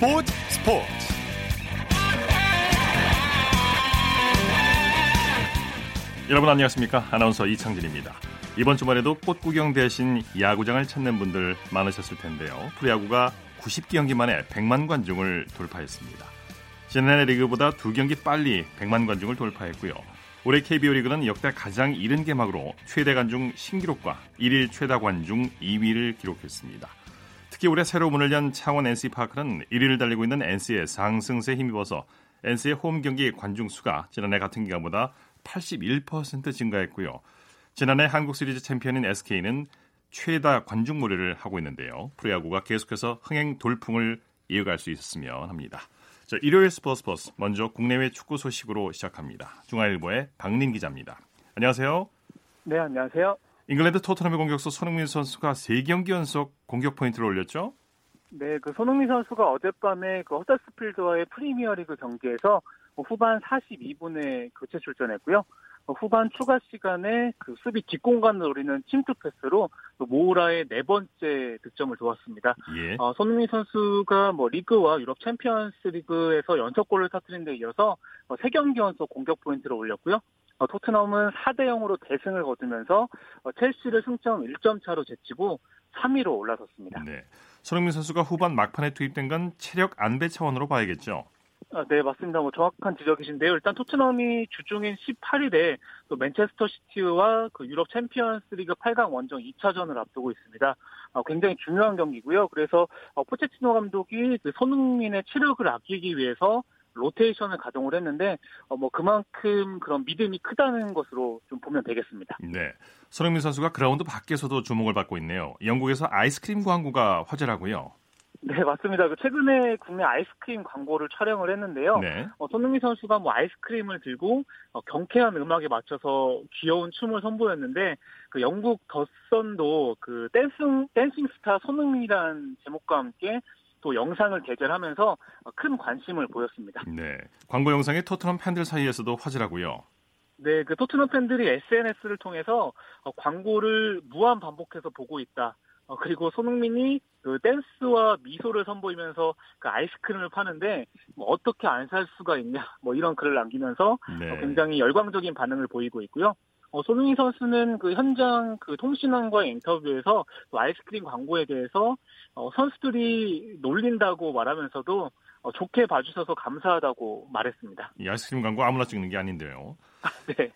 스포츠 스포츠. 여러분 안녕하십니까? 아나운서 이창진입니다. 이번 주말에도 꽃 구경 대신 야구장을 찾는 분들 많으셨을 텐데요. 프로야구가 90경기 만에 100만 관중을 돌파했습니다. 지난해 리그보다 두 경기 빨리 100만 관중을 돌파했고요. 올해 KBO 리그는 역대 가장 이른 개막으로 최대 관중 신기록과 1일 최다 관중 2위를 기록했습니다. 특히 올해 새로 문을 연 창원 NC파크는 1위를 달리고 있는 NC의 상승세에 힘입어서 NC의 홈 경기 관중 수가 지난해 같은 기간보다 81% 증가했고요. 지난해 한국 시리즈 챔피언인 SK는 최다 관중 몰이를 하고 있는데요. 프로야구가 계속해서 흥행 돌풍을 이어갈 수 있었으면 합니다. 자, 일요일 스포츠 버스 먼저 국내외 축구 소식으로 시작합니다. 중앙일보의 박민 기자입니다. 안녕하세요. 네, 안녕하세요. 잉글랜드 토트넘의 공격수 손흥민 선수가 3경기 연속 공격 포인트를 올렸죠? 네, 그 손흥민 선수가 어젯밤에 그 허더스필드와의 프리미어리그 경기에서 후반 42분에 교체 출전했고요. 후반 추가 시간에 그 수비 뒷공간을 노리는 침투 패스로 모우라의 네 번째 득점을 도왔습니다. 예. 어, 손흥민 선수가 뭐 리그와 유럽 챔피언스 리그에서 연속골을 터뜨린 데 이어서 어, 3경기 연속 공격 포인트를 올렸고요. 어, 토트넘은 4대 0으로 대승을 거두면서 어, 첼시를 승점 1점 차로 제치고 3위로 올라섰습니다. 네. 손흥민 선수가 후반 막판에 투입된 건 체력 안배 차원으로 봐야겠죠. 아, 네, 맞습니다. 뭐 정확한 지적이신데요. 일단 토트넘이 주중인 18일에 또 맨체스터 시티와 그 유럽 챔피언스리그 8강 원정 2차전을 앞두고 있습니다. 어, 굉장히 중요한 경기고요. 그래서 어, 포체티노 감독이 그 손흥민의 체력을 아끼기 위해서 로테이션을 가동을 했는데 어, 뭐 그만큼 그런 믿음이 크다는 것으로 좀 보면 되겠습니다. 네, 손흥민 선수가 그라운드 밖에서도 주목을 받고 있네요. 영국에서 아이스크림 광고가 화제라고요. 네, 맞습니다. 그 최근에 국내 아이스크림 광고를 촬영을 했는데요. 네. 어, 손흥민 선수가 뭐 아이스크림을 들고 어, 경쾌한 음악에 맞춰서 귀여운 춤을 선보였는데 그 영국 더선도 그 댄싱 댄싱 스타 손흥민이라는 제목과 함께 또 영상을 게재하면서 큰 관심을 보였습니다. 네. 광고 영상이 토트넘 팬들 사이에서도 화제라고요. 네, 그 토트넘 팬들이 SNS를 통해서 어, 광고를 무한 반복해서 보고 있다. 어, 그리고 손흥민이 그 댄스와 미소를 선보이면서 그 아이스크림을 파는데 뭐 어떻게 안 살 수가 있냐 뭐 이런 글을 남기면서 네. 어, 굉장히 열광적인 반응을 보이고 있고요. 어, 손흥민 선수는 그 현장 그 통신원과의 인터뷰에서 또 아이스크림 광고에 대해서 어, 선수들이 놀린다고 말하면서도 어, 좋게 봐주셔서 감사하다고 말했습니다. 이 아이스크림 광고 아무나 찍는 게 아닌데요. 네.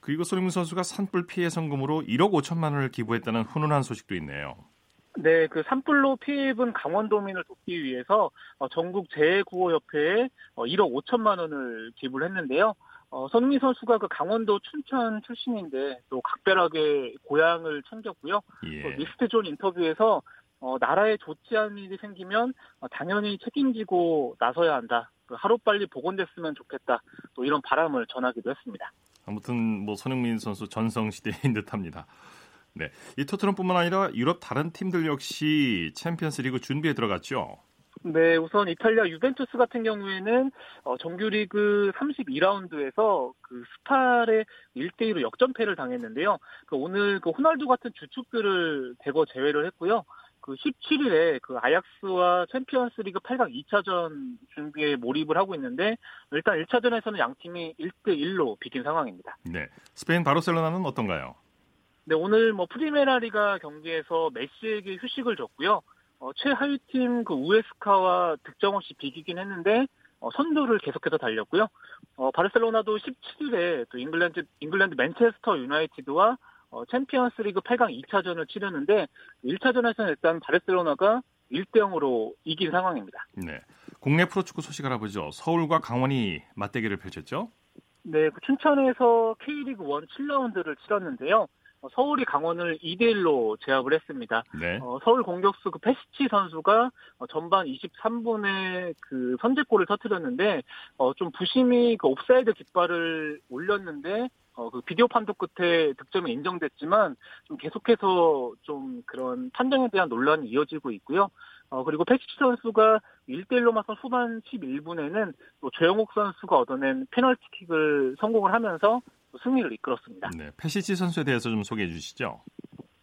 그리고 손흥민 선수가 산불 피해 성금으로 1억 5천만 원을 기부했다는 훈훈한 소식도 있네요. 네, 그 산불로 피해 입은 강원도민을 돕기 위해서 어, 전국 재해구호협회에 1억 어, 5천만 원을 기부를 했는데요. 어, 손흥민 선수가 그 강원도 춘천 출신인데 또 각별하게 고향을 챙겼고요. 예. 또 믹스트 존 인터뷰에서 어, 나라에 좋지 않은 일이 생기면 어, 당연히 책임지고 나서야 한다. 그 하루빨리 복원됐으면 좋겠다. 또 이런 바람을 전하기도 했습니다. 아무튼 뭐 손흥민 선수 전성 시대인 듯합니다. 네, 이 토트넘뿐만 아니라 유럽 다른 팀들 역시 챔피언스리그 준비에 들어갔죠. 네, 우선 이탈리아 유벤투스 같은 경우에는 어, 정규리그 32라운드에서 그 스팔에 1대2로 역전패를 당했는데요. 그 오늘 그 호날두 같은 주축들을 대거 제외를 했고요. 그 17일에 그 아약스와 챔피언스리그 8강 2차전 준비에 몰입을 하고 있는데 일단 1차전에서는 양 팀이 1대 1로 비긴 상황입니다. 네. 스페인 바르셀로나는 어떤가요? 네, 오늘 뭐 프리메라리가 경기에서 메시에게 휴식을 줬고요. 어, 최하위 팀그 우에스카와 득점 없이 비기긴 했는데 어, 선두를 계속해서 달렸고요. 어, 바르셀로나도 17일에 또 잉글랜드 잉글랜드 맨체스터 유나이티드와 어, 챔피언스리그 8강 2차전을 치르는데 1차전에서는 일단 바르셀로나가 1대 0으로 이긴 상황입니다. 네. 국내 프로축구 소식 알아보죠. 서울과 강원이 맞대결을 펼쳤죠? 네, 그 춘천에서 K리그 1 7라운드를 치렀는데요. 어, 서울이 강원을 2대 1로 제압을 했습니다. 네. 어, 서울 공격수 그 페시치 선수가 어, 전반 23분에 그 선제골을 터뜨렸는데 어, 좀 부심이 그 옵사이드 깃발을 올렸는데 어, 그 비디오 판독 끝에 득점이 인정됐지만 좀 계속해서 좀 그런 판정에 대한 논란이 이어지고 있고요. 어, 그리고 페시치 선수가 1대1로 맞선 후반 11분에는 또 조영욱 선수가 얻어낸 페널티킥을 성공을 하면서 승리를 이끌었습니다. 네, 페시치 선수에 대해서 좀 소개해 주시죠.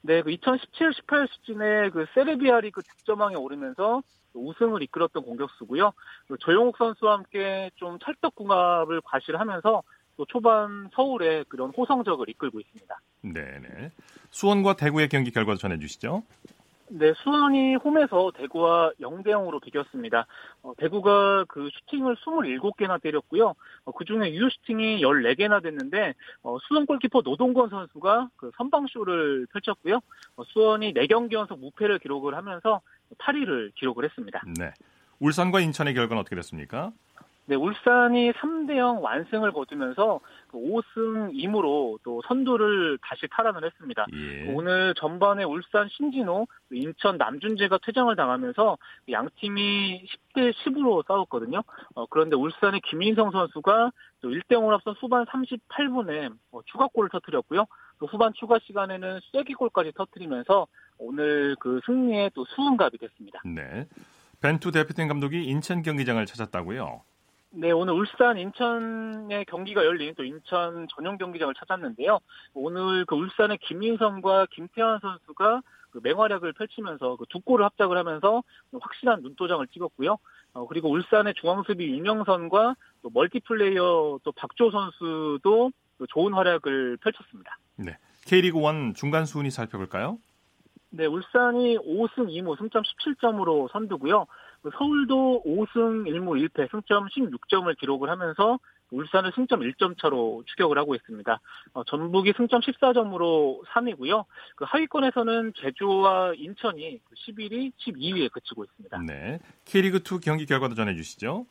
네, 그 2017-18 시즌에 그 세르비아 리그 득점왕에 오르면서 우승을 이끌었던 공격수고요. 조용욱 선수와 함께 좀 찰떡궁합을 과시하면서 또 초반 서울의 그런 호성적을 이끌고 있습니다. 네 네. 수원과 대구의 경기 결과도 전해 주시죠. 네, 수원이 홈에서 대구와 0대 0으로 비겼습니다. 어, 대구가 그 슈팅을 27개나 때렸고요. 어, 그 중에 유효 슈팅이 14개나 됐는데 어, 수원 골키퍼 노동건 선수가 그 선방쇼를 펼쳤고요. 어, 수원이 4경기 연속 무패를 기록을 하면서 8위를 기록을 했습니다. 네. 울산과 인천의 결과는 어떻게 됐습니까? 네, 울산이 3대 0 완승을 거두면서 5승 그 2무로 또 선두를 다시 탈환을 했습니다. 예. 오늘 전반에 울산 신진호, 인천 남준재가 퇴장을 당하면서 양 팀이 10대 10으로 싸웠거든요. 어, 그런데 울산의 김인성 선수가 또 1대 0으로 앞선 후반 38분에 어, 추가골을 터뜨렸고요. 또 후반 추가 시간에는 쐐기골까지 터뜨리면서 오늘 그 승리에 또 수은갑이 됐습니다. 네. 벤투 대표팀 감독이 인천 경기장을 찾았다고요? 네, 오늘 울산 인천의 경기가 열린 또 인천 전용 경기장을 찾았는데요. 오늘 그 울산의 김민성과 김태환 선수가 그 맹활약을 펼치면서 그 두 골을 합작을 하면서 확실한 눈도장을 찍었고요. 어, 그리고 울산의 중앙수비 윤영선과 또 멀티플레이어 또 박조 선수도 좋은 활약을 펼쳤습니다. 네. K리그 1 중간 순위 살펴볼까요? 네, 울산이 5승 2무 승점 17점으로 선두고요. 그 서울도 5승 1무 1패 승점 16점을 기록을 하면서 울산을 승점 1점 차로 추격을 하고 있습니다. 어, 전북이 승점 14점으로 3위고요. 그 하위권에서는 제주와 인천이 11위, 그 12위에 그치고 있습니다. 네. K리그 2 경기 결과도 전해 주시죠.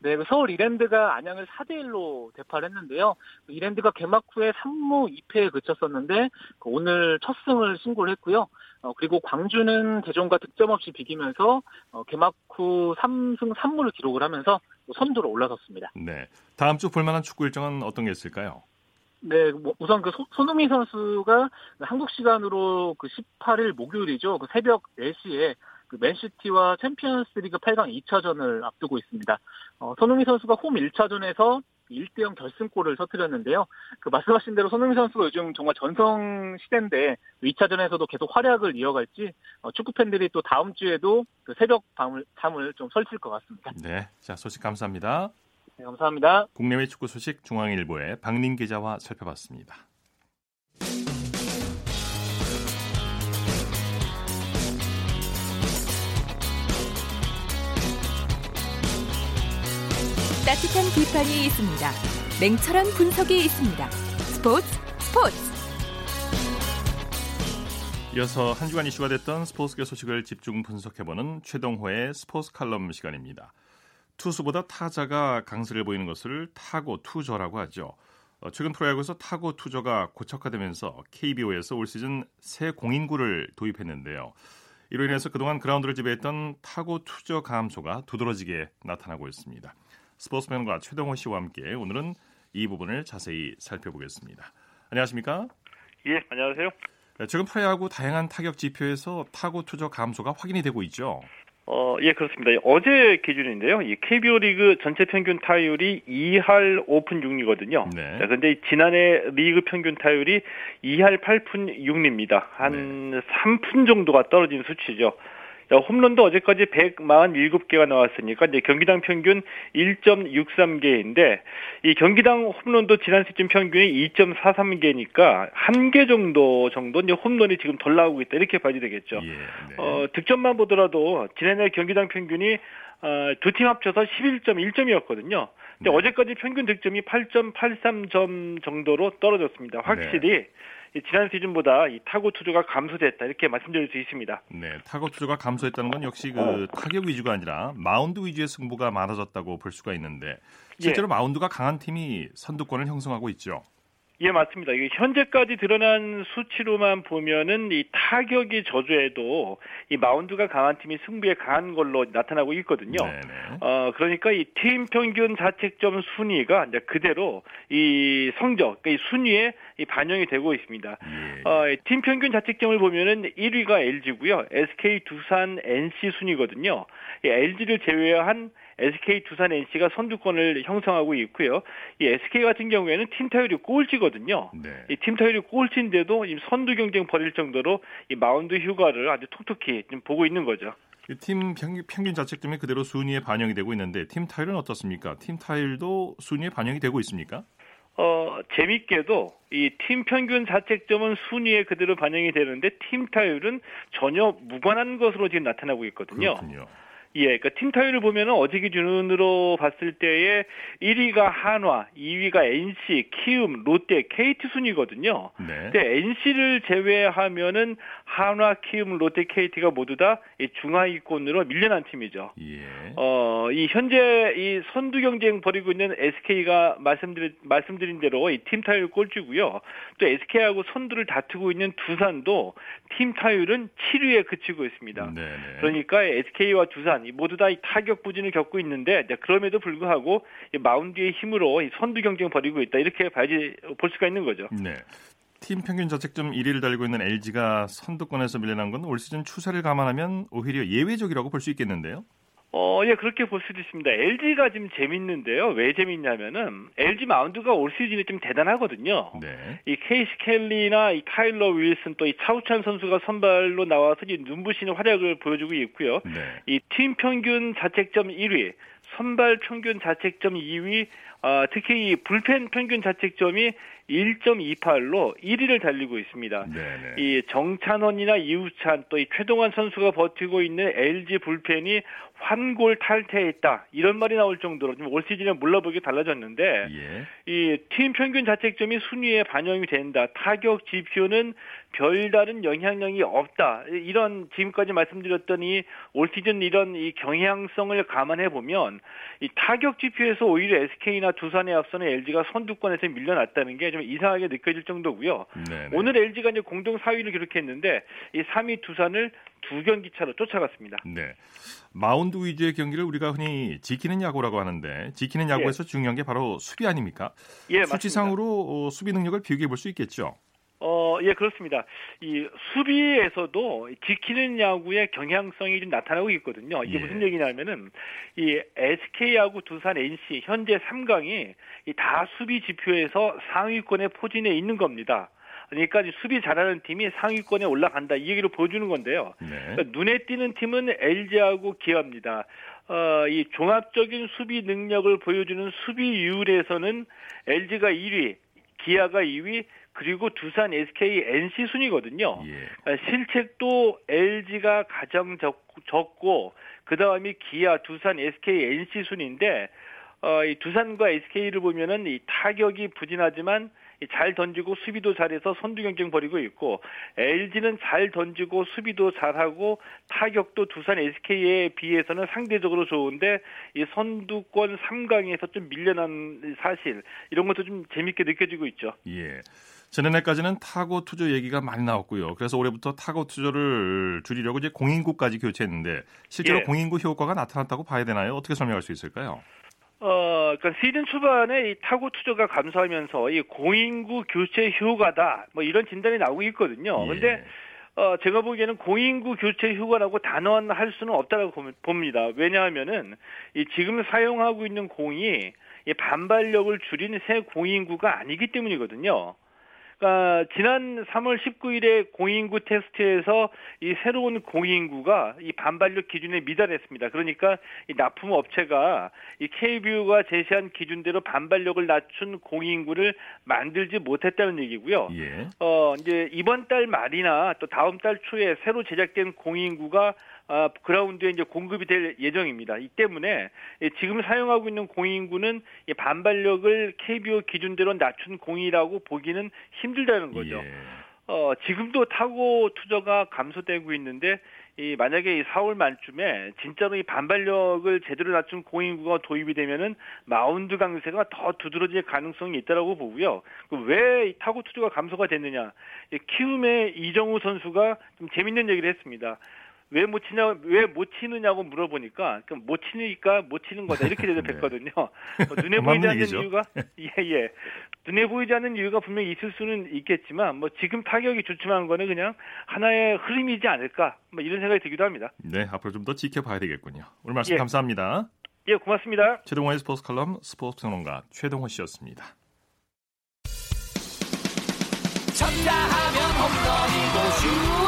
네, 그 서울 이랜드가 안양을 4대 1로 대파를 했는데요. 그 이랜드가 개막 후에 3무 2패에 그쳤었는데 그 오늘 첫 승을 신고를 했고요. 어, 그리고 광주는 대전과 득점 없이 비기면서 어, 개막 후 3승 3무를 기록을 하면서 선두로 올라섰습니다. 네, 다음 주 볼만한 축구 일정은 어떤 게 있을까요? 네, 뭐 우선 그 손흥민 선수가 한국 시간으로 그 18일 목요일이죠. 그 새벽 4시에 그 맨시티와 챔피언스리그 8강 2차전을 앞두고 있습니다. 어, 손흥민 선수가 홈 1차전에서 1대0 결승골을 터뜨렸는데요. 그 말씀하신 대로 손흥민 선수가 요즘 정말 전성 시대인데 2차전에서도 계속 활약을 이어갈지 어, 축구 팬들이 또 다음 주에도 그 새벽 밤을 잠을 좀 설칠 것 같습니다. 네, 자 소식 감사합니다. 네, 감사합니다. 국내외 축구 소식 중앙일보의 박민 기자와 살펴봤습니다. 따뜻한 비판이 있습니다. 냉철한 분석이 있습니다. 스포츠 스포츠. 이어서 한 주간 이슈가 됐던 스포츠계 소식을 집중 분석해보는 최동호의 스포츠 칼럼 시간입니다. 투수보다 타자가 강세를 보이는 것을 타고 투저라고 하죠. 어, 최근 프로야구에서 타고 투저가 고착화되면서 KBO에서 올 시즌 새 공인구를 도입했는데요. 이로 인해서 그동안 그라운드를 지배했던 타고 투저 감소가 두드러지게 나타나고 있습니다. 스포츠맨과 최동호 씨와 함께 오늘은 이 부분을 자세히 살펴보겠습니다. 안녕하십니까? 예, 안녕하세요. 네, 최근 프로야구 다양한 타격 지표에서 타고 투저 감소가 확인이 되고 있죠. 어, 예, 그렇습니다. 어제 기준인데요. 이 KBO 리그 전체 평균 타율이 2할 5푼 6리거든요. 네. 그런데 지난해 리그 평균 타율이 2할 8푼 6리입니다. 한 네. 3푼 정도가 떨어진 수치죠. 홈런도 어제까지 147개가 나왔으니까 이제 경기당 평균 1.63개인데 이 경기당 홈런도 지난 시즌 평균이 2.43개니까 한 개 정도 정도 이제 홈런이 지금 덜 나오고 있다 이렇게 봐야 되겠죠. 예, 네. 어, 득점만 보더라도 지난해 경기당 평균이 어, 두 팀 합쳐서 11.1점이었거든요. 근데 네. 어제까지 평균 득점이 8.83점 정도로 떨어졌습니다. 확실히 네. 지난 시즌보다 이 타고 투저가 감소됐다 이렇게 말씀드릴 수 있습니다. 네, 타고 투저가 감소했다는 건 역시 그 타격 위주가 아니라 마운드 위주의 승부가 많아졌다고 볼 수가 있는데 실제로 예. 마운드가 강한 팀이 선두권을 형성하고 있죠. 예, 맞습니다. 이게 현재까지 드러난 수치로만 보면은 이 타격이 저조해도 이 마운드가 강한 팀이 승부에 강한 걸로 나타나고 있거든요. 네네. 어, 그러니까 이 팀 평균 자책점 순위가 이제 그대로 이 성적, 이 순위에 이 반영이 되고 있습니다. 예. 어, 팀 평균 자책점을 보면은 1위가 LG고요. SK 두산 NC 순위거든요. 이 LG를 제외한 SK, 두산, NC가 선두권을 형성하고 있고요. 이 SK 같은 경우에는 팀 타율이 꼴찌거든요. 네. 이팀 타율이 꼴찌인데도 선두 경쟁 벌일 정도로 이 마운드 효과를 아주 톡톡히 좀 보고 있는 거죠. 팀 평균, 평균 자책점이 그대로 순위에 반영이 되고 있는데 팀 타율은 어떻습니까? 팀 타율도 순위에 반영이 되고 있습니까? 어, 재밌게도 이 팀 평균 자책점은 순위에 그대로 반영이 되는데 팀 타율은 전혀 무관한 것으로 지금 나타나고 있거든요. 그렇군요. 예, 그러니까 팀 타율을 보면은 어제 기준으로 봤을 때에 1위가 한화, 2위가 NC, 키움, 롯데, KT 순이거든요. 네. 근데 NC를 제외하면은 한화, 키움, 롯데, KT가 모두 다 중하위권으로 밀려난 팀이죠. 예. 어, 이 현재 이 선두 경쟁 벌이고 있는 SK가 말씀드린 말씀드린 대로 이 팀 타율 꼴찌고요. 또 SK하고 선두를 다투고 있는 두산도 팀 타율은 7위에 그치고 있습니다. 네네. 네. 그러니까 SK와 두산 모두 다 타격 부진을 겪고 있는데 그럼에도 불구하고 마운드의 힘으로 선두 경쟁을 벌이고 있다 이렇게 봐야지 볼 수가 있는 거죠. 네. 팀 평균 자책점 1위를 달고 있는 LG가 선두권에서 밀려난 건 올 시즌 추세를 감안하면 오히려 예외적이라고 볼 수 있겠는데요. 어, 예, 그렇게 볼 수도 있습니다. LG가 지금 재밌는데요. 왜 재밌냐면은, LG 마운드가 올 시즌에 좀 대단하거든요. 네. 이 케이시 켈리나 이 카일러 윌슨 또 이 차우찬 선수가 선발로 나와서 이 눈부시는 활약을 보여주고 있고요. 네. 이팀 평균 자책점 1위, 선발 평균 자책점 2위, 어, 특히 이 불펜 평균 자책점이 1.28로 1위를 달리고 있습니다. 네네. 이 정찬원이나 이우찬 또 이 최동환 선수가 버티고 있는 LG 불펜이 환골 탈퇴했다 이런 말이 나올 정도로 올 시즌에 물러보기 달라졌는데 예. 이팀 평균 자책점이 순위에 반영이 된다. 타격 지표는 별다른 영향력이 없다. 이런 지금까지 말씀드렸더니 올 시즌 이런 이 경향성을 감안해 보면 이 타격 지표에서 오히려 SK나 두산에 앞서는 LG가 선두권에서 밀려났다는 게 좀 이상하게 느껴질 정도고요. 네네. 오늘 LG가 이제 공동 4위를 기록했는데 이 3위 두산을 두 경기 차로 쫓아갔습니다. 네. 마운드 위주의 경기를 우리가 흔히 지키는 야구라고 하는데 지키는 야구에서 예. 중요한 게 바로 수비 아닙니까? 예, 수치상으로 어, 수비 능력을 비교해 볼 수 있겠죠. 어, 예, 그렇습니다. 이 수비에서도 지키는 야구의 경향성이 좀 나타나고 있거든요. 이게 예. 무슨 얘기냐면은 이 SK야구, 두산, NC 현재 3강이 다 수비 지표에서 상위권에 포진해 있는 겁니다. 그러니까 수비 잘하는 팀이 상위권에 올라간다 이 얘기를 보여주는 건데요. 네. 그러니까 눈에 띄는 팀은 LG하고 기아입니다. 어, 이 종합적인 수비 능력을 보여주는 수비율에서는 LG가 1위, 기아가 2위, 그리고 두산, SK, NC 순이거든요. 예. 그러니까 실책도 LG가 가장 적, 적고 그 다음이 기아, 두산, SK, NC 순인데 어, 이 두산과 SK를 보면은 이 타격이 부진하지만 잘 던지고 수비도 잘해서 선두 경쟁 벌이고 있고 LG는 잘 던지고 수비도 잘하고 타격도 두산 SK에 비해서는 상대적으로 좋은데 이 선두권 3강에서 좀 밀려난 사실 이런 것도 좀 재밌게 느껴지고 있죠. 예. 지난해까지는 타고 투조 얘기가 많이 나왔고요. 그래서 올해부터 타고 투조를 줄이려고 이제 공인구까지 교체했는데 실제로 예. 공인구 효과가 나타났다고 봐야 되나요? 어떻게 설명할 수 있을까요? 어, 그러니까 시즌 초반에 이 타고 투조가 감소하면서 이 공인구 교체 효과다 뭐 이런 진단이 나오고 있거든요. 예. 근데 어, 제가 보기에는 공인구 교체 휴가라고 단언할 수는 없다고 봅니다. 왜냐하면은 이 지금 사용하고 있는 공이 이 반발력을 줄인 새 공인구가 아니기 때문이거든요. 그러니까 지난 3월 19일에 공인구 테스트에서 이 새로운 공인구가 이 반발력 기준에 미달했습니다. 그러니까 이 납품 업체가 이 KBU가 제시한 기준대로 반발력을 낮춘 공인구를 만들지 못했다는 얘기고요. 예. 어 이제 이번 달 말이나 또 다음 달 초에 새로 제작된 공인구가 아, 그라운드에 이제 공급이 될 예정입니다. 이 때문에 지금 사용하고 있는 공인구는 반발력을 KBO 기준대로 낮춘 공이라고 보기는 힘들다는 거죠. 예. 어, 지금도 타고 투저가 감소되고 있는데 이 만약에 이 4월 말쯤에 진짜로 이 반발력을 제대로 낮춘 공인구가 도입이 되면은 마운드 강세가 더 두드러질 가능성이 있다라고 보고요. 그 왜 타고 투저가 감소가 됐느냐? 키움의 이정후 선수가 좀 재밌는 얘기를 했습니다. 왜 못 치냐 왜 못 치느냐고 물어보니까 그럼 못 치니까 못 치는 거다 이렇게 대답했거든요. 네. 뭐 눈에 보이지 않는 이유가 예예 예. 눈에 보이지 않는 이유가 분명히 있을 수는 있겠지만 뭐 지금 타격이 주춤한 거는 그냥 하나의 흐름이지 않을까 뭐 이런 생각이 들기도 합니다. 네 앞으로 좀 더 지켜봐야 되겠군요. 오늘 말씀 예. 감사합니다. 예, 고맙습니다. 최동호의 스포츠 칼럼 스포츠 평론가 최동호 씨였습니다. 쳤다 하면 홈런이고 슛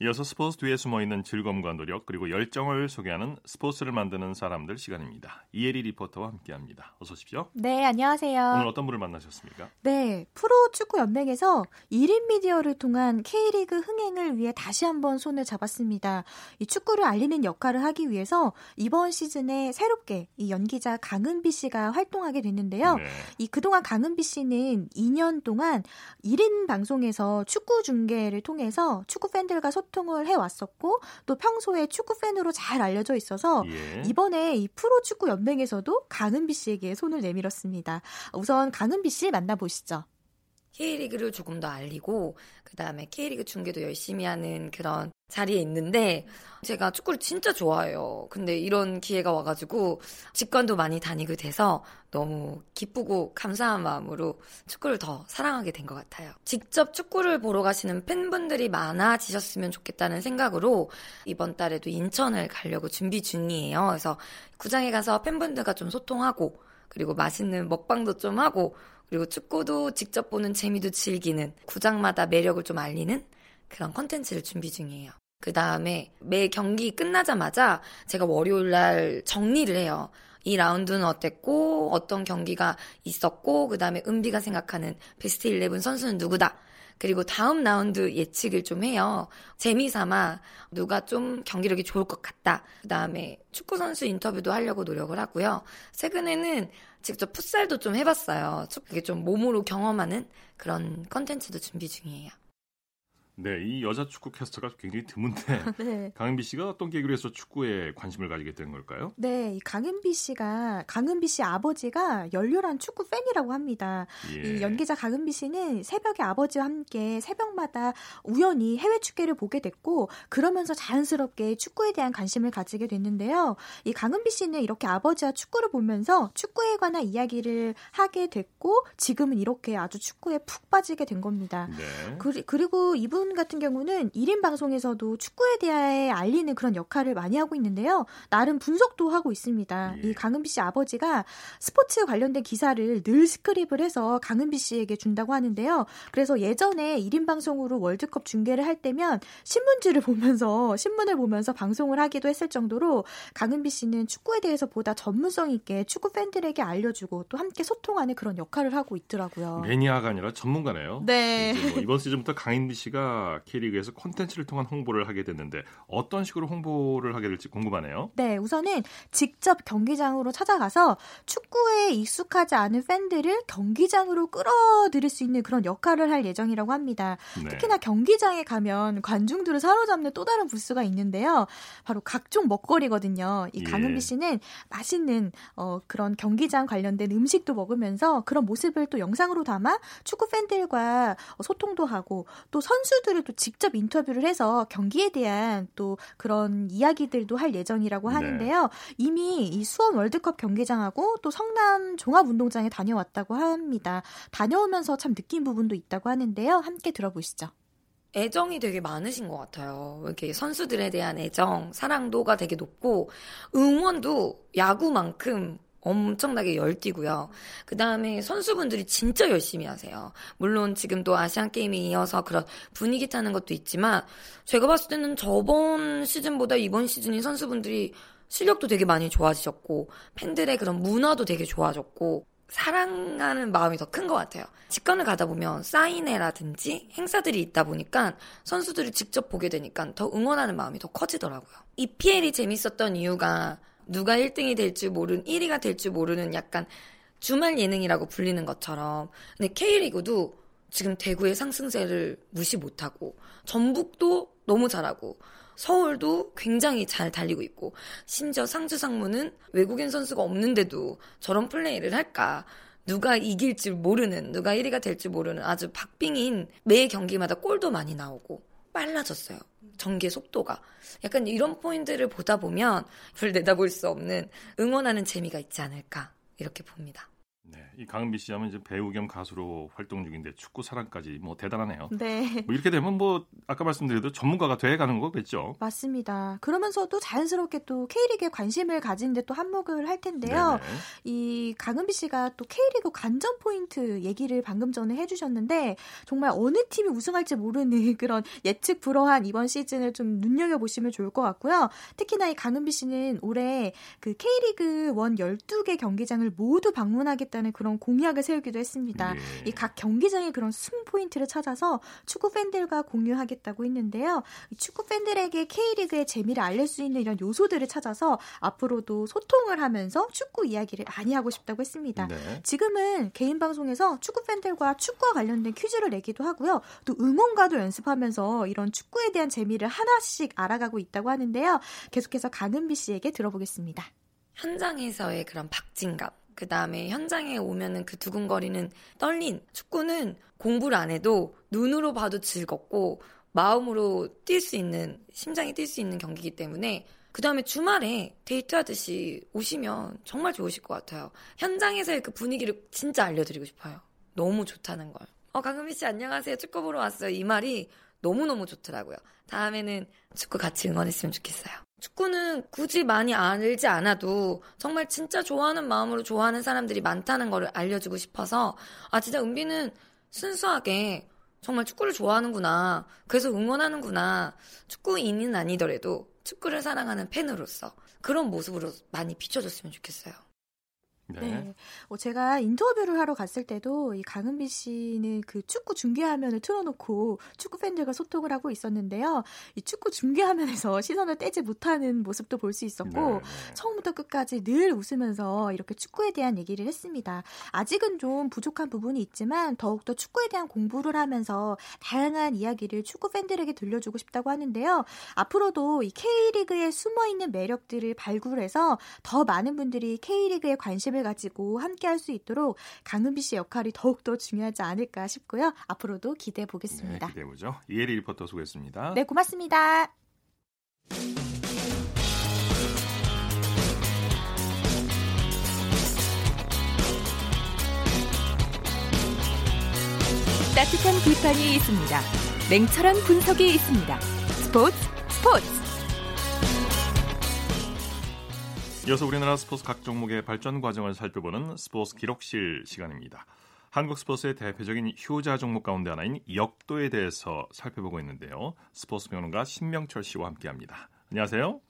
이어서 스포츠 뒤에 숨어 있는 즐거움과 노력 그리고 열정을 소개하는 스포츠를 만드는 사람들 시간입니다. 이혜리 리포터와 함께합니다. 어서 오십시오. 네, 안녕하세요. 오늘 어떤 분을 만나셨습니까? 네, 프로 축구 연맹에서 1인 미디어를 통한 K리그 흥행을 위해 다시 한번 손을 잡았습니다. 이 축구를 알리는 역할을 하기 위해서 이번 시즌에 새롭게 이 연기자 강은비 씨가 활동하게 됐는데요. 네. 이 그동안 강은비 씨는 2년 동안 1인 방송에서 축구 중계를 통해서 축구 팬들과 소통 활동을 해왔었고 또 평소에 축구 팬으로 잘 알려져 있어서 예. 이번에 이 프로축구 연맹에서도 강은비 씨에게 손을 내밀었습니다. 우선 강은비 씨 만나보시죠. K리그를 조금 더 알리고 그다음에 K리그 중계도 열심히 하는 그런 자리에 있는데 제가 축구를 진짜 좋아해요. 근데 이런 기회가 와가지고 직관도 많이 다니게 돼서 너무 기쁘고 감사한 마음으로 축구를 더 사랑하게 된 것 같아요. 직접 축구를 보러 가시는 팬분들이 많아지셨으면 좋겠다는 생각으로 이번 달에도 인천을 가려고 준비 중이에요. 그래서 구장에 가서 팬분들과 좀 소통하고 그리고 맛있는 먹방도 좀 하고 그리고 축구도 직접 보는 재미도 즐기는 구장마다 매력을 좀 알리는 그런 컨텐츠를 준비 중이에요. 그 다음에 매 경기 끝나자마자 제가 월요일 날 정리를 해요. 이 라운드는 어땠고, 어떤 경기가 있었고, 그 다음에 은비가 생각하는 베스트 11 선수는 누구다. 그리고 다음 라운드 예측을 좀 해요. 재미삼아 누가 좀 경기력이 좋을 것 같다. 그 다음에 축구 선수 인터뷰도 하려고 노력을 하고요. 최근에는 직접 풋살도 좀 해봤어요. 그게 좀 몸으로 경험하는 그런 컨텐츠도 준비 중이에요. 네, 이 여자 축구 캐스터가 굉장히 드문데 네. 강은비 씨가 어떤 계기로 해서 축구에 관심을 가지게 된 걸까요? 네, 이 강은비 씨가 강은비 씨 아버지가 열렬한 축구 팬이라고 합니다. 예. 이 연기자 강은비 씨는 새벽에 아버지와 함께 새벽마다 우연히 해외 축구를 보게 됐고 그러면서 자연스럽게 축구에 대한 관심을 가지게 됐는데요. 이 강은비 씨는 이렇게 아버지와 축구를 보면서 축구에 관한 이야기를 하게 됐고 지금은 이렇게 아주 축구에 푹 빠지게 된 겁니다. 네. 그리고 이분 이분 같은 경우는 1인 방송에서도 축구에 대해 알리는 그런 역할을 많이 하고 있는데요. 나름 분석도 하고 있습니다. 예. 이 강은비 씨 아버지가 스포츠 관련된 기사를 늘 스크립을 해서 강은비 씨에게 준다고 하는데요. 그래서 예전에 1인 방송으로 월드컵 중계를 할 때면 신문지를 보면서 신문을 보면서 방송을 하기도 했을 정도로 강은비 씨는 축구에 대해서 보다 전문성 있게 축구 팬들에게 알려주고 또 함께 소통하는 그런 역할을 하고 있더라고요. 매니아가 아니라 전문가네요. 네. 뭐 이번 시즌부터 강인비 씨가 K리그에서 콘텐츠를 통한 홍보를 하게 됐는데 어떤 식으로 홍보를 하게 될지 궁금하네요. 네, 우선은 직접 경기장으로 찾아가서 축구에 익숙하지 않은 팬들을 경기장으로 끌어들일 수 있는 그런 역할을 할 예정이라고 합니다. 네. 특히나 경기장에 가면 관중들을 사로잡는 또 다른 부스가 있는데요. 바로 각종 먹거리거든요. 이 예. 강은비 씨는 맛있는 어, 그런 경기장 관련된 음식도 먹으면서 그런 모습을 또 영상으로 담아 축구 팬들과 소통도 하고 또 선수 선수들을 또 직접 인터뷰를 해서 경기에 대한 또 그런 이야기들도 할 예정이라고 네. 하는데요. 네. 이미 이 수원 월드컵 경기장하고 또 성남 종합운동장에 다녀왔다고 합니다. 다녀오면서 참 느낀 부분도 있다고 하는데요. 함께 들어보시죠. 애정이 되게 많으신 것 같아요. 이렇게 선수들에 대한 애정, 사랑도가 되게 높고 응원도 야구만큼 엄청나게 열띠고요. 그 다음에 선수분들이 진짜 열심히 하세요. 물론 지금도 아시안 게임에 이어서 그런 분위기 타는 것도 있지만 제가 봤을 때는 저번 시즌보다 이번 시즌이 선수분들이 실력도 되게 많이 좋아지셨고 팬들의 그런 문화도 되게 좋아졌고 사랑하는 마음이 더 큰 것 같아요. 직관을 가다 보면 사인회라든지 행사들이 있다 보니까 선수들을 직접 보게 되니까 더 응원하는 마음이 더 커지더라고요. EPL이 재밌었던 이유가 누가 1등이 될지 모르는 1위가 될지 모르는 약간 주말 예능이라고 불리는 것처럼. 근데 K리그도 지금 대구의 상승세를 무시 못하고 전북도 너무 잘하고 서울도 굉장히 잘 달리고 있고 심지어 상주 상무는 외국인 선수가 없는데도 저런 플레이를 할까? 누가 이길 줄 모르는, 누가 1위가 될줄 모르는 아주 박빙인 매 경기마다 골도 많이 나오고 빨라졌어요. 전개 속도가. 약간 이런 포인트를 보다 보면 불 내다볼 수 없는 응원하는 재미가 있지 않을까 이렇게 봅니다. 네, 이 강은비 씨 하면 이제 배우 겸 가수로 활동 중인데 축구 사랑까지 뭐 대단하네요. 네. 뭐 이렇게 되면 뭐 아까 말씀드려도 전문가가 돼 가는 거겠죠. 맞습니다. 그러면서도 자연스럽게 또 K리그에 관심을 가지는데 또 한몫을 할 텐데요. 네네. 이 강은비 씨가 또 K리그 관전 포인트 얘기를 방금 전에 해주셨는데 정말 어느 팀이 우승할지 모르는 그런 예측 불허한 이번 시즌을 좀 눈여겨 보시면 좋을 것 같고요. 특히나 이 강은비 씨는 올해 그 K리그 원 12개 경기장을 모두 방문하겠다. 하겠다는 그런 공약을 세우기도 했습니다. 예. 이각 경기장의 그런 숨 포인트를 찾아서 축구 팬들과 공유하겠다고 했는데요. 축구 팬들에게 K리그의 재미를 알릴 수 있는 이런 요소들을 찾아서 앞으로도 소통을 하면서 축구 이야기를 많이 하고 싶다고 했습니다. 네. 지금은 개인 방송에서 축구 팬들과 축구와 관련된 퀴즈를 내기도 하고요. 또 응원가도 연습하면서 이런 축구에 대한 재미를 하나씩 알아가고 있다고 하는데요. 계속해서 강은비 씨에게 들어보겠습니다. 현장에서의 그런 박진감 그 다음에 현장에 오면은 그 두근거리는 떨린 축구는 공부를 안 해도 눈으로 봐도 즐겁고 마음으로 뛸 수 있는 심장이 뛸 수 있는 경기이기 때문에 그 다음에 주말에 데이트하듯이 오시면 정말 좋으실 것 같아요. 현장에서의 그 분위기를 진짜 알려드리고 싶어요. 너무 좋다는 걸. 어, 강금미 씨 안녕하세요. 축구 보러 왔어요. 이 말이 너무너무 좋더라고요. 다음에는 축구 같이 응원했으면 좋겠어요. 축구는 굳이 많이 알지 않아도 정말 진짜 좋아하는 마음으로 좋아하는 사람들이 많다는 걸 알려주고 싶어서 아 진짜 은비는 순수하게 정말 축구를 좋아하는구나. 그래서 응원하는구나. 축구인은 아니더라도 축구를 사랑하는 팬으로서 그런 모습으로 많이 비춰줬으면 좋겠어요. 네. 네. 어, 제가 인터뷰를 하러 갔을 때도 이 강은비 씨는 그 축구 중계화면을 틀어놓고 축구 팬들과 소통을 하고 있었는데요. 이 축구 중계화면에서 시선을 떼지 못하는 모습도 볼 수 있었고 네, 네. 처음부터 끝까지 늘 웃으면서 이렇게 축구에 대한 얘기를 했습니다. 아직은 좀 부족한 부분이 있지만 더욱더 축구에 대한 공부를 하면서 다양한 이야기를 축구 팬들에게 들려주고 싶다고 하는데요. 앞으로도 이 K리그에 숨어 있는 매력들을 발굴해서 더 많은 분들이 K리그에 관심을 관심을 가지고 함께 할 수 있도록 강은비 씨 역할이 더욱더 중요하지 않을까 싶고요. 앞으로도 기대해 보겠습니다. 네, 기대해 보죠. 이혜리 리포터 수고했습니다. 네, 고맙습니다. 따뜻한 비판이 있습니다. 냉철한 분석이 있습니다. 스포츠 스포츠 이어서 우리나라 스포츠 각 종목의 발전 과정을 살펴보는 스포츠 기록실 시간입니다. 한국 스포츠의 대표적인 효자 종목 가운데 하나인 역도에 대해서 살펴보고 있는데요. 스포츠 평론가 신명철 씨와 함께합니다. 안녕하세요.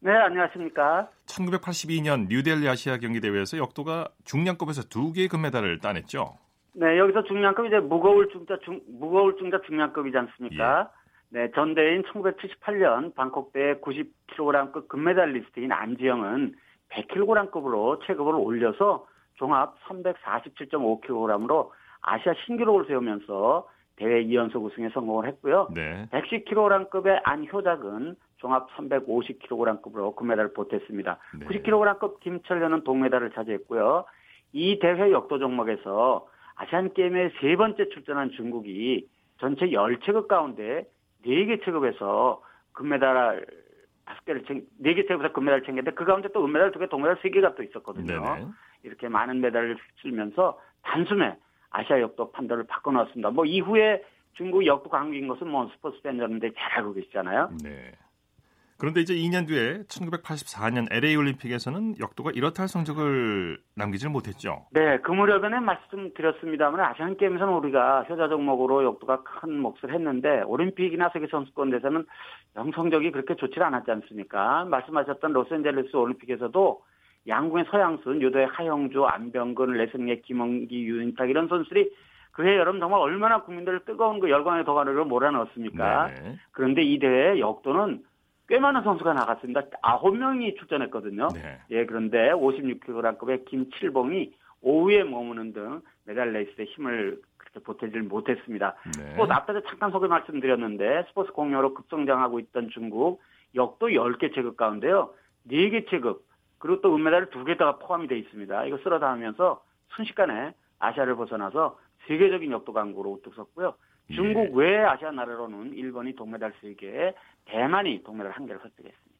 네, 안녕하십니까. 1982년 뉴델리 아시아 경기 대회에서 역도가 중량급에서 두 개의 금메달을 따냈죠. 네, 여기서 중량급 이제 무거울 중자 중 무거울 중자 중량급이지 않습니까? 예. 네, 전대인 1978년 방콕대 90kg급 금메달리스트인 안지영은 100kg급으로 체급을 올려서 종합 347.5kg으로 아시아 신기록을 세우면서 대회 2연속 우승에 성공을 했고요. 네. 110kg급의 안효작은 종합 350kg급으로 금메달을 보탰습니다. 네. 90kg급 김철현은 동메달을 차지했고요. 이 대회 역도 종목에서 아시안 게임에 세 번째 출전한 중국이 전체 10체급 가운데 4개 체급에서 금메달 다섯 개를 챙, 네개 체급에서 금메달을 챙겼는데 그 가운데 또 은메달 두 개, 동메달 세 개가 또 있었거든요. 네네. 이렇게 많은 메달을 휩쓸면서 단숨에 아시아 역도 판도를 바꿔놨습니다. 뭐 이후에 중국 역도 강국인 것은 뭐 스포츠 팬들인데 잘 알고 계시잖아요. 네. 그런데 이제 2년 뒤에 1984년 LA 올림픽에서는 역도가 이렇다 할 성적을 남기지는 못했죠. 네, 그 무렵에는 말씀드렸습니다만 아시안 게임에서는 우리가 효자 종목으로 역도가 큰 몫을 했는데 올림픽이나 세계 선수권대에서는 영 성적이 그렇게 좋지 않았지 않습니까? 말씀하셨던 로스앤젤레스 올림픽에서도 양궁의 서향순, 유도의 하형주, 안병근, 레슬링의 김원기, 유인탁 이런 선수들이 그해 여름 정말 얼마나 국민들을 뜨거운 그 열광의 도가니로 몰아넣었습니까? 네 그런데 이 대회 역도는 꽤 많은 선수가 나갔습니다. 아홉 명이 출전했거든요. 네. 예, 그런데 56kg급의 김칠봉이 5위에 머무는 등 메달 레이스에 힘을 그렇게 보태질 못했습니다. 네. 스포츠 앞에서 잠깐 소개 말씀드렸는데 스포츠 공유로 급성장하고 있던 중국 역도 10개 체급 가운데요. 4개 체급 그리고 또 은메달을 2개다가 포함이 되어 있습니다. 이거 쓸어 담으면서 순식간에 아시아를 벗어나서 세계적인 역도 강국으로 우뚝 섰고요. 중국 예. 외 아시아 나라로는 일본이 동메달 3개, 대만이 동메달 1개를 획득했습니다.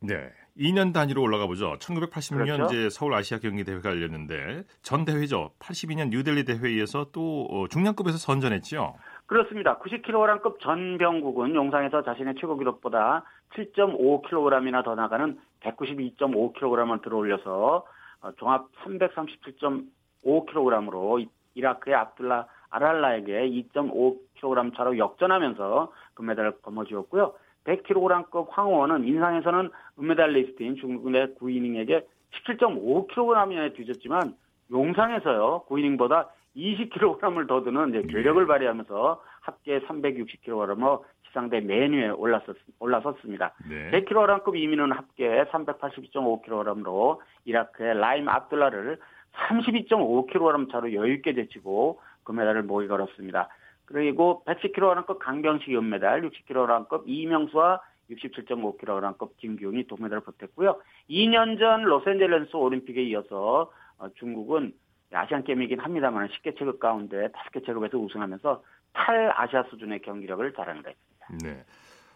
네. 2년 단위로 올라가 보죠. 1986년 그렇죠? 이제 서울 아시아 경기 대회가 열렸는데 전 대회죠. 82년 뉴델리 대회에서 또 어, 중량급에서 선전했죠. 그렇습니다. 90kg급 전병국은 용상에서 자신의 최고 기록보다 7.5kg이나 더 나가는 192.5kg을 들어올려서 어, 종합 337.5kg으로 이라크의 압둘라 아랄라에게 2.5kg 차로 역전하면서 금메달을 거머쥐었고요. 100kg급 황호원은 인상에서는 은메달리스트인 중국의 구이닝에게 17.5kg에 뒤졌지만 용상에서요 구이닝보다 20kg을 더 드는 이제 괴력을 발휘하면서 합계 360kg으로 시상대 메뉴에 올랐었, 올라섰습니다. 네. 100kg급 이민은 합계 382.5kg으로 이라크의 라임 압둘라를 32.5kg 차로 여유있게 제치고 금메달을 목에 걸었습니다. 그리고 110kg급 강병식 은메달, 60kg급 이명수와 67.5kg급 김기웅이 동메달을 보탰고요. 2년 전 로스앤젤레스 올림픽에 이어서 어, 중국은 아시안 게임이긴 합니다만 10개 체급 가운데 5개 체급에서 우승하면서 탈아시아 수준의 경기력을 자랑을 했습니다. 네.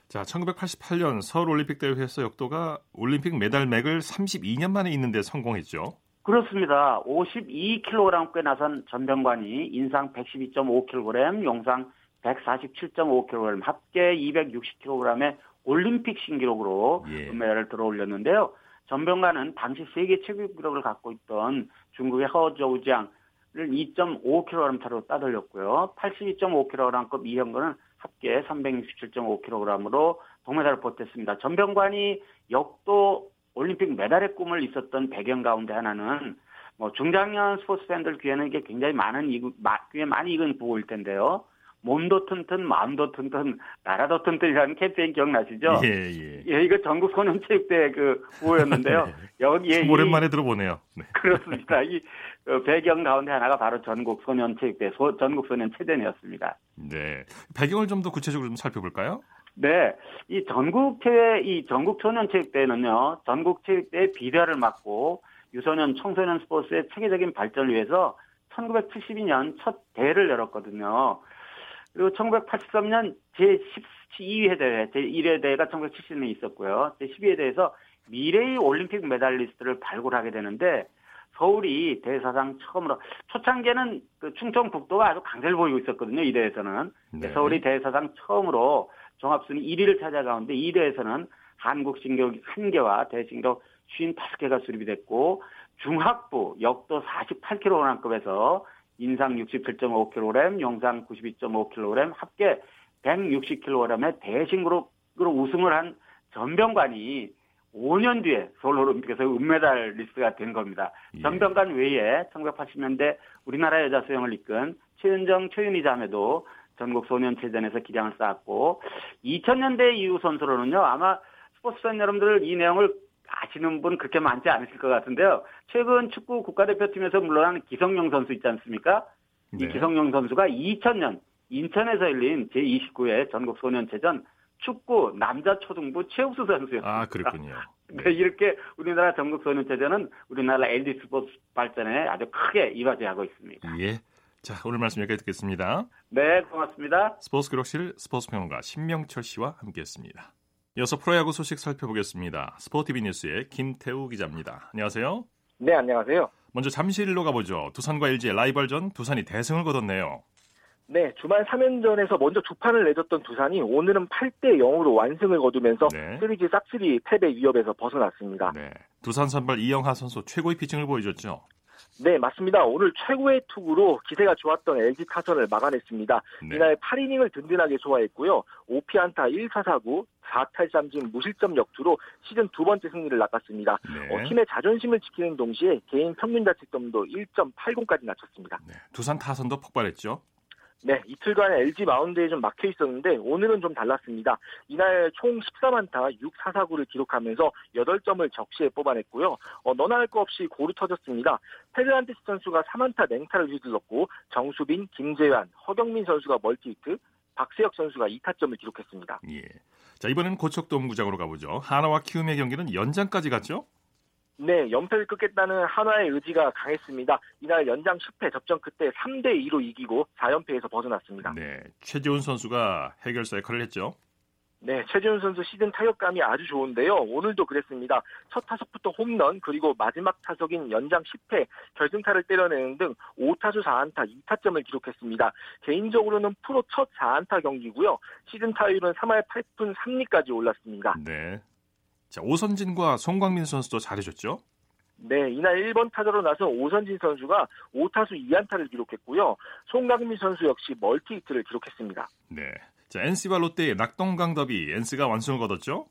자, 1988년 서울 올림픽 대회에서 역도가 올림픽 메달맥을 32년 만에 있는데 성공했죠. 그렇습니다. 52kg께 나선 전병관이 인상 112.5kg, 용상 147.5kg, 합계 260kg의 올림픽 신기록으로 예. 금메달을 들어올렸는데요. 전병관은 당시 세계 최고 기록을 갖고 있던 중국의 허저우지앙을 2.5kg 차로 따돌렸고요. 82.5kg급 이현근은 합계 367.5kg으로 동메달을 보탰습니다. 전병관이 역도 올림픽 메달의 꿈을 있었던 배경 가운데 하나는 뭐 중장년 스포츠 팬들 귀에는 이게 굉장히 많은 이구, 귀에 많이 익은 부호일 텐데요. 몸도 튼튼, 마음도 튼튼, 나라도 튼튼이라는 캠페인 기억나시죠? 예, 예. 예 이거 전국 소년체육대 그 구호였는데요. 네. 여기에. 오랜만에 이, 들어보네요. 네. 그렇습니다. 이 어, 배경 가운데 하나가 바로 전국 소년체육대, 소, 전국 소년 체전이었습니다. 네. 배경을 좀 더 구체적으로 좀 살펴볼까요? 네, 이 전국체회, 이 전국소년체육대회는요, 전국체육대회 비대화를 막고 유소년, 청소년 스포츠의 체계적인 발전을 위해서 1972년 첫 대회를 열었거든요. 그리고 1983년 제12회 대회, 제1회 대회가 1970년에 있었고요. 제12회 대회에서 미래의 올림픽 메달리스트를 발굴하게 되는데 서울이 대사상 처음으로 초창기에는 그 충청북도가 아주 강세를 보이고 있었거든요. 이 대회에서는 네. 서울이 대사상 처음으로 종합순위 1위를 찾아가는데 2대에서는 한국 신경 1개와 대신경 55개가 수립이 됐고 중학부 역도 48kg급에서 인상 67.5kg, 용상 92.5kg, 합계 160kg의 대신으로 우승을 한 전병관이 5년 뒤에 서울올림픽에서 은메달 리스트가 된 겁니다. 예. 전병관 외에 1980년대 우리나라 여자 수영을 이끈 최은정, 최윤희 자매도 전국 소년체전에서 기량을 쌓았고 2000년대 이후 선수로는요 아마 스포츠 팬 여러분들 이 내용을 아시는 분 그렇게 많지 않으실 것 같은데요. 최근 축구 국가대표팀에서 물러난 기성용 선수 있지 않습니까? 네. 이 기성용 선수가 2000년 인천에서 열린 제29회 전국 소년체전 축구 남자 초등부 최우수 선수였습니다. 아, 그렇군요. 네, 이렇게 우리나라 전국 소년체전은 우리나라 LG 스포츠 발전에 아주 크게 이바지하고 있습니다. 예. 자, 오늘 말씀 여기까지 듣겠습니다. 네, 고맙습니다. 스포츠 기록실 스포츠 평론가 신명철 씨와 함께했습니다. 이어서 프로야구 소식 살펴보겠습니다. 스포티비 뉴스의 김태우 기자입니다. 안녕하세요. 네, 안녕하세요. 먼저 잠실로 가보죠. 두산과 LG의 라이벌전 두산이 대승을 거뒀네요. 네, 주말 3연전에서 먼저 두 판을 내줬던 두산이 오늘은 8대 0으로 완승을 거두면서 네. 시리즈 싹쓸이 패배 위협에서 벗어났습니다. 네, 두산 선발 이영하 선수 최고의 피칭을 보여줬죠. 네, 맞습니다. 오늘 최고의 투구로 기세가 좋았던 LG 타선을 막아냈습니다. 네. 이날 8이닝을 든든하게 소화했고요. 5피안타 1사사구 4탈삼진 무실점 역투로 시즌 두 번째 승리를 낚았습니다. 네. 어, 팀의 자존심을 지키는 동시에 개인 평균 자책점도 1.80까지 낮췄습니다. 네. 두산 타선도 폭발했죠. 네, 이틀간 LG 마운드에 좀 막혀 있었는데 오늘은 좀 달랐습니다. 이날 총 14만타 6사사구를 기록하면서 8점을 적시에 뽑아냈고요. 어, 너나 할 거 없이 고루 터졌습니다. 페르난테스 선수가 3안타 맹타를 휘둘렀고 정수빈, 김재환, 허경민 선수가 멀티히트, 박세혁 선수가 2타점을 기록했습니다. 예. 자, 이번엔 고척돔구장으로 가보죠. 한화와 키움의 경기는 연장까지 갔죠? 네, 연패를 끊겠다는 한화의 의지가 강했습니다. 이날 연장 10회 접전 끝에 3대 2로 이기고 4연패에서 벗어났습니다. 네, 최재훈 선수가 해결사 역할을 했죠. 네, 최재훈 선수 시즌 타격감이 아주 좋은데요. 오늘도 그랬습니다. 첫 타석부터 홈런 그리고 마지막 타석인 연장 10회 결승타를 때려내는 등 5타수 4안타 2타점을 기록했습니다. 개인적으로는 프로 첫 4안타 경기고요. 시즌 타율은 3할 8푼 3리까지 올랐습니다. 네. 자, 오선진과 송광민 선수도 잘해줬죠? 네, 이날 1번 타자로 나선 오선진 선수가 5타수 2안타를 기록했고요. 송광민 선수 역시 멀티히트를 기록했습니다. 네. 자, NC와 롯데의 낙동강 더비 NC가 완승을 거뒀죠?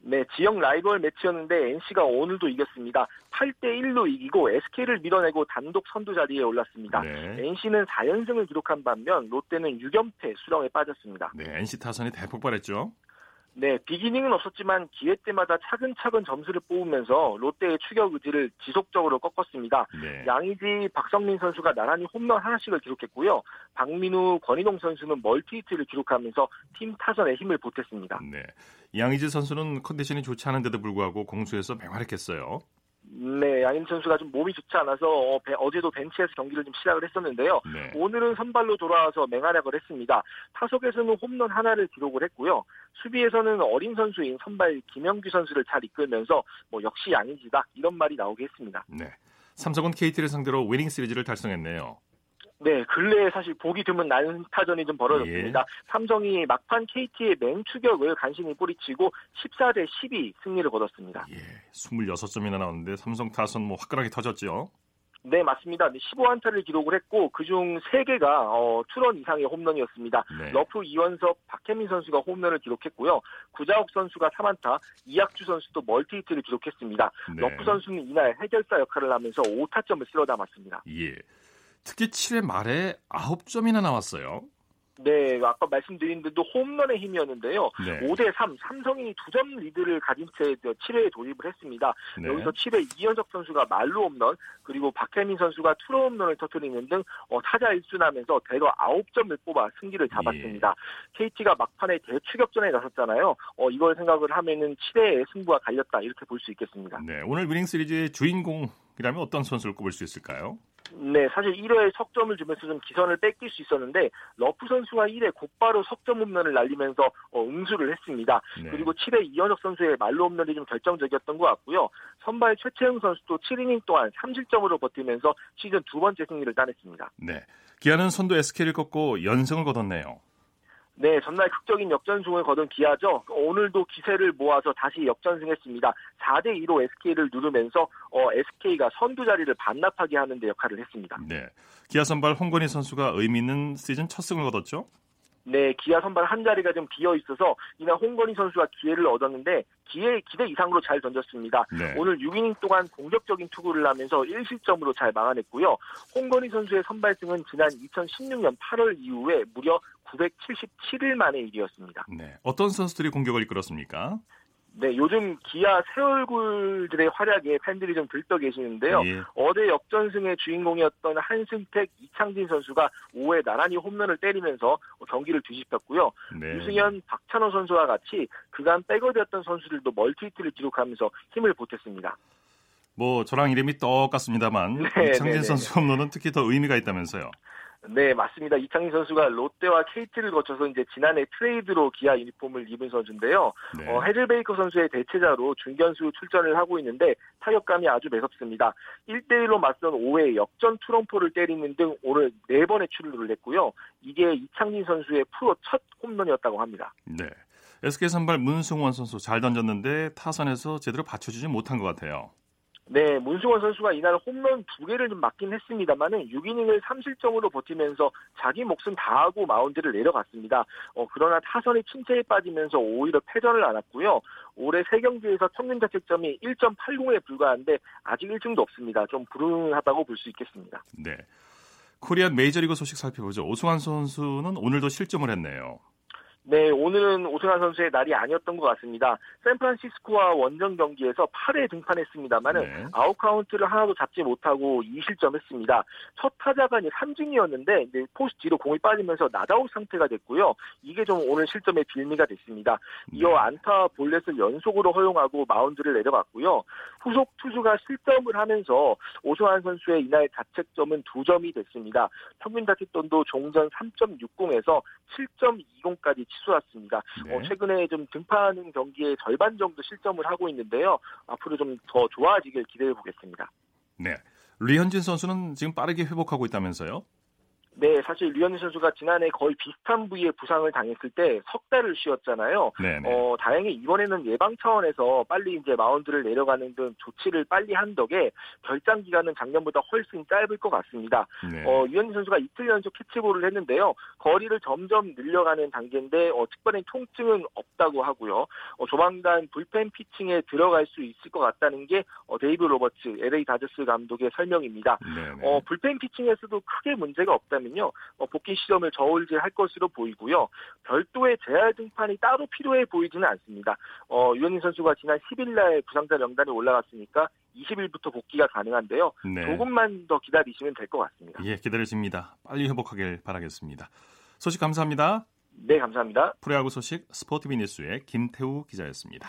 네, 지역 라이벌 매치였는데 NC가 오늘도 이겼습니다. 8대 1로 이기고 SK를 밀어내고 단독 선두 자리에 올랐습니다. 네. NC는 4연승을 기록한 반면 롯데는 6연패 수렁에 빠졌습니다. 네, NC 타선이 대폭발했죠. 네, 비기닝은 없었지만 기회 때마다 차근차근 점수를 뽑으면서 롯데의 추격 의지를 지속적으로 꺾었습니다. 네. 양의지, 박성민 선수가 나란히 홈런 하나씩을 기록했고요. 박민우, 권희동 선수는 멀티히트를 기록하면서 팀 타선에 힘을 보탰습니다. 네, 양의지 선수는 컨디션이 좋지 않은데도 불구하고 공수에서 맹활약했어요. 네, 양임 선수가 좀 몸이 좋지 않아서 어, 제도 벤치에서 경기를 좀 시작을 했었는데요. 네. 오늘은 선발로 돌아와서 맹활약을 했습니다. 타석에서는 홈런 하나를 기록을 했고요. 수비에서는 어린 선수인 선발 김영규 선수를 잘 이끌면서 뭐 역시 양인지다 이런 말이 나오게 했습니다. 네. 삼성은 KT를 상대로 위닝 시리즈를 달성했네요. 네, 근래에 사실 보기 드문 난타전이 좀 벌어졌습니다. 예. 삼성이 막판 KT의 맹추격을 간신히 뿌리치고 14대 12 승리를 거뒀습니다. 예, 26점이나 나왔는데 삼성 타선 뭐 화끈하게 터졌죠. 네, 맞습니다. 15안타를 기록을 했고 그중 3개가 어, 투런 이상의 홈런이었습니다. 네. 러프 이원석, 박해민 선수가 홈런을 기록했고요. 구자욱 선수가 3안타, 이학주 선수도 멀티히트를 기록했습니다. 네. 러프 선수는 이날 해결사 역할을 하면서 5타점을 쓸어 담았습니다. 예. 특히 7회 말에 9점이나 나왔어요. 네, 아까 말씀드린 대로 홈런의 힘이었는데요. 네. 5대 3, 삼성이 두점 리드를 가진 채 7회에 돌입을 했습니다. 네. 여기서 7회 이현석 선수가 말로 홈런, 그리고 박혜민 선수가 투로 홈런을 터뜨리는 등 어, 타자 1순하면서 대거 9점을 뽑아 승기를 잡았습니다. 예. KT가 막판에 대추격전에 나섰잖아요. 어, 이걸 생각을 하면은 7회에 승부가 갈렸다 이렇게 볼 수 있겠습니다. 네, 오늘 위닝 시리즈의 주인공이라면 어떤 선수를 꼽을 수 있을까요? 네, 사실 1회에 석점을 주면서 좀 기선을 뺏길 수 있었는데 러프 선수가 1회 곧바로 석점 홈런을 날리면서 어, 응수를 했습니다. 네. 그리고 7회 이원석 선수의 만루 홈런이 좀 결정적이었던 것 같고요. 선발 최채흥 선수도 7이닝 동안 3실점으로 버티면서 시즌 두 번째 승리를 따냈습니다. 네, 기아는 선두 SK를 꺾고 연승을 거뒀네요. 네, 전날 극적인 역전승을 거둔 기아죠. 오늘도 기세를 모아서 다시 역전승했습니다. 4대 2로 SK를 누르면서 어, SK가 선두 자리를 반납하게 하는 데 역할을 했습니다. 네. 기아 선발 홍건희 선수가 의미 있는 시즌 첫 승을 거뒀죠? 네, 기아 선발 한 자리가 좀 비어 있어서 이날 홍건희 선수가 기회를 얻었는데 기회 기대 이상으로 잘 던졌습니다. 네. 오늘 6이닝 동안 공격적인 투구를 하면서 1실점으로 잘 막아냈고요. 홍건희 선수의 선발승은 지난 2016년 8월 이후에 무려 977일 만의 일이었습니다. 네, 어떤 선수들이 공격을 이끌었습니까? 네, 요즘 기아 새 얼굴들의 활약에 팬들이 좀 들떠 계시는데요. 예. 어제 역전승의 주인공이었던 한승택, 이창진 선수가 5회 나란히 홈런을 때리면서 경기를 뒤집었고요. 네. 유승현, 박찬호 선수와 같이 그간 백업이었던 선수들도 멀티히트를 기록하면서 힘을 보탰습니다. 뭐 저랑 이름이 똑같습니다만 네, 이창진 네, 네 선수 홈런은 특히 더 의미가 있다면서요. 네, 맞습니다. 이창희 선수가 롯데와 KT를 거쳐서 이제 지난해 트레이드로 기아 유니폼을 입은 선수인데요. 네. 어, 헤즐베이커 선수의 대체자로 중견수 출전을 하고 있는데 타격감이 아주 매섭습니다. 1대1로 맞선 5회 역전 트럼프를 때리는 등 오늘 4번의 출루를 냈고요. 이게 이창진 선수의 프로 첫 홈런이었다고 합니다. 네. SK 선발 문승원 선수 잘 던졌는데 타선에서 제대로 받쳐주지 못한 것 같아요. 네, 문승원 선수가 이날 홈런 두 개를 좀 맞긴 했습니다만은 6이닝을 3실점으로 버티면서 자기 몫은 다하고 마운드를 내려갔습니다. 어, 그러나 타선이 침체에 빠지면서 오히려 패전을 안았고요. 올해 3경기에서 평균 자책점이 1.80에 불과한데 아직 1승도 없습니다. 좀 불운하다고 볼 수 있겠습니다. 네. 코리안 메이저리그 소식 살펴보죠. 오승환 선수는 오늘도 실점을 했네요. 네, 오늘은 오승환 선수의 날이 아니었던 것 같습니다. 샌프란시스코와 원정 경기에서 8회 등판했습니다만은 네. 아웃 카운트를 하나도 잡지 못하고 2실점했습니다. 첫 타자가 이제 삼진이었는데 포수 뒤로 공이 빠지면서 낫아웃 상태가 됐고요. 이게 좀 오늘 실점의 빌미가 됐습니다. 이어 네. 안타 볼넷을 연속으로 허용하고 마운드를 내려갔고요. 후속 투수가 실점을 하면서 오승환 선수의 이날 자책점은 2점이 됐습니다. 평균 자책점도 종전 3.60에서 7.20까지 치솟았습니다. 네. 어, 최근에 좀 등판하는 경기에 절반 정도 실점을 하고 있는데요. 앞으로 좀 더 좋아지길 기대해 보겠습니다. 네. 리현진 선수는 지금 빠르게 회복하고 있다면서요? 네, 사실 류현진 선수가 지난해 거의 비슷한 부위에 부상을 당했을 때 석 달을 쉬었잖아요. 네네. 어, 다행히 이번에는 예방 차원에서 빨리 이제 마운드를 내려가는 등 조치를 빨리 한 덕에 결장 기간은 작년보다 훨씬 짧을 것 같습니다. 네. 어, 류현진 선수가 이틀 연속 캐치볼을 했는데요. 거리를 점점 늘려가는 단계인데 어, 특별한 통증은 없다고 하고요. 어, 조만간 불펜 피칭에 들어갈 수 있을 것 같다는 게 어, 데이브 로버츠 LA 다저스 감독의 설명입니다. 어, 불펜 피칭에서도 크게 문제가 없다. 있다면요 어, 복귀 시점을 저울질할 것으로 보이고요. 별도의 재활 등판이 따로 필요해 보이지는 않습니다. 어, 유현진 선수가 지난 10일날 부상자 명단에 올라갔으니까 20일부터 복귀가 가능한데요. 네. 조금만 더 기다리시면 될 것 같습니다. 예, 기다려집니다. 빨리 회복하길 바라겠습니다. 소식 감사합니다. 네, 감사합니다. 프로야구 소식 스포티비 뉴스의 김태우 기자였습니다.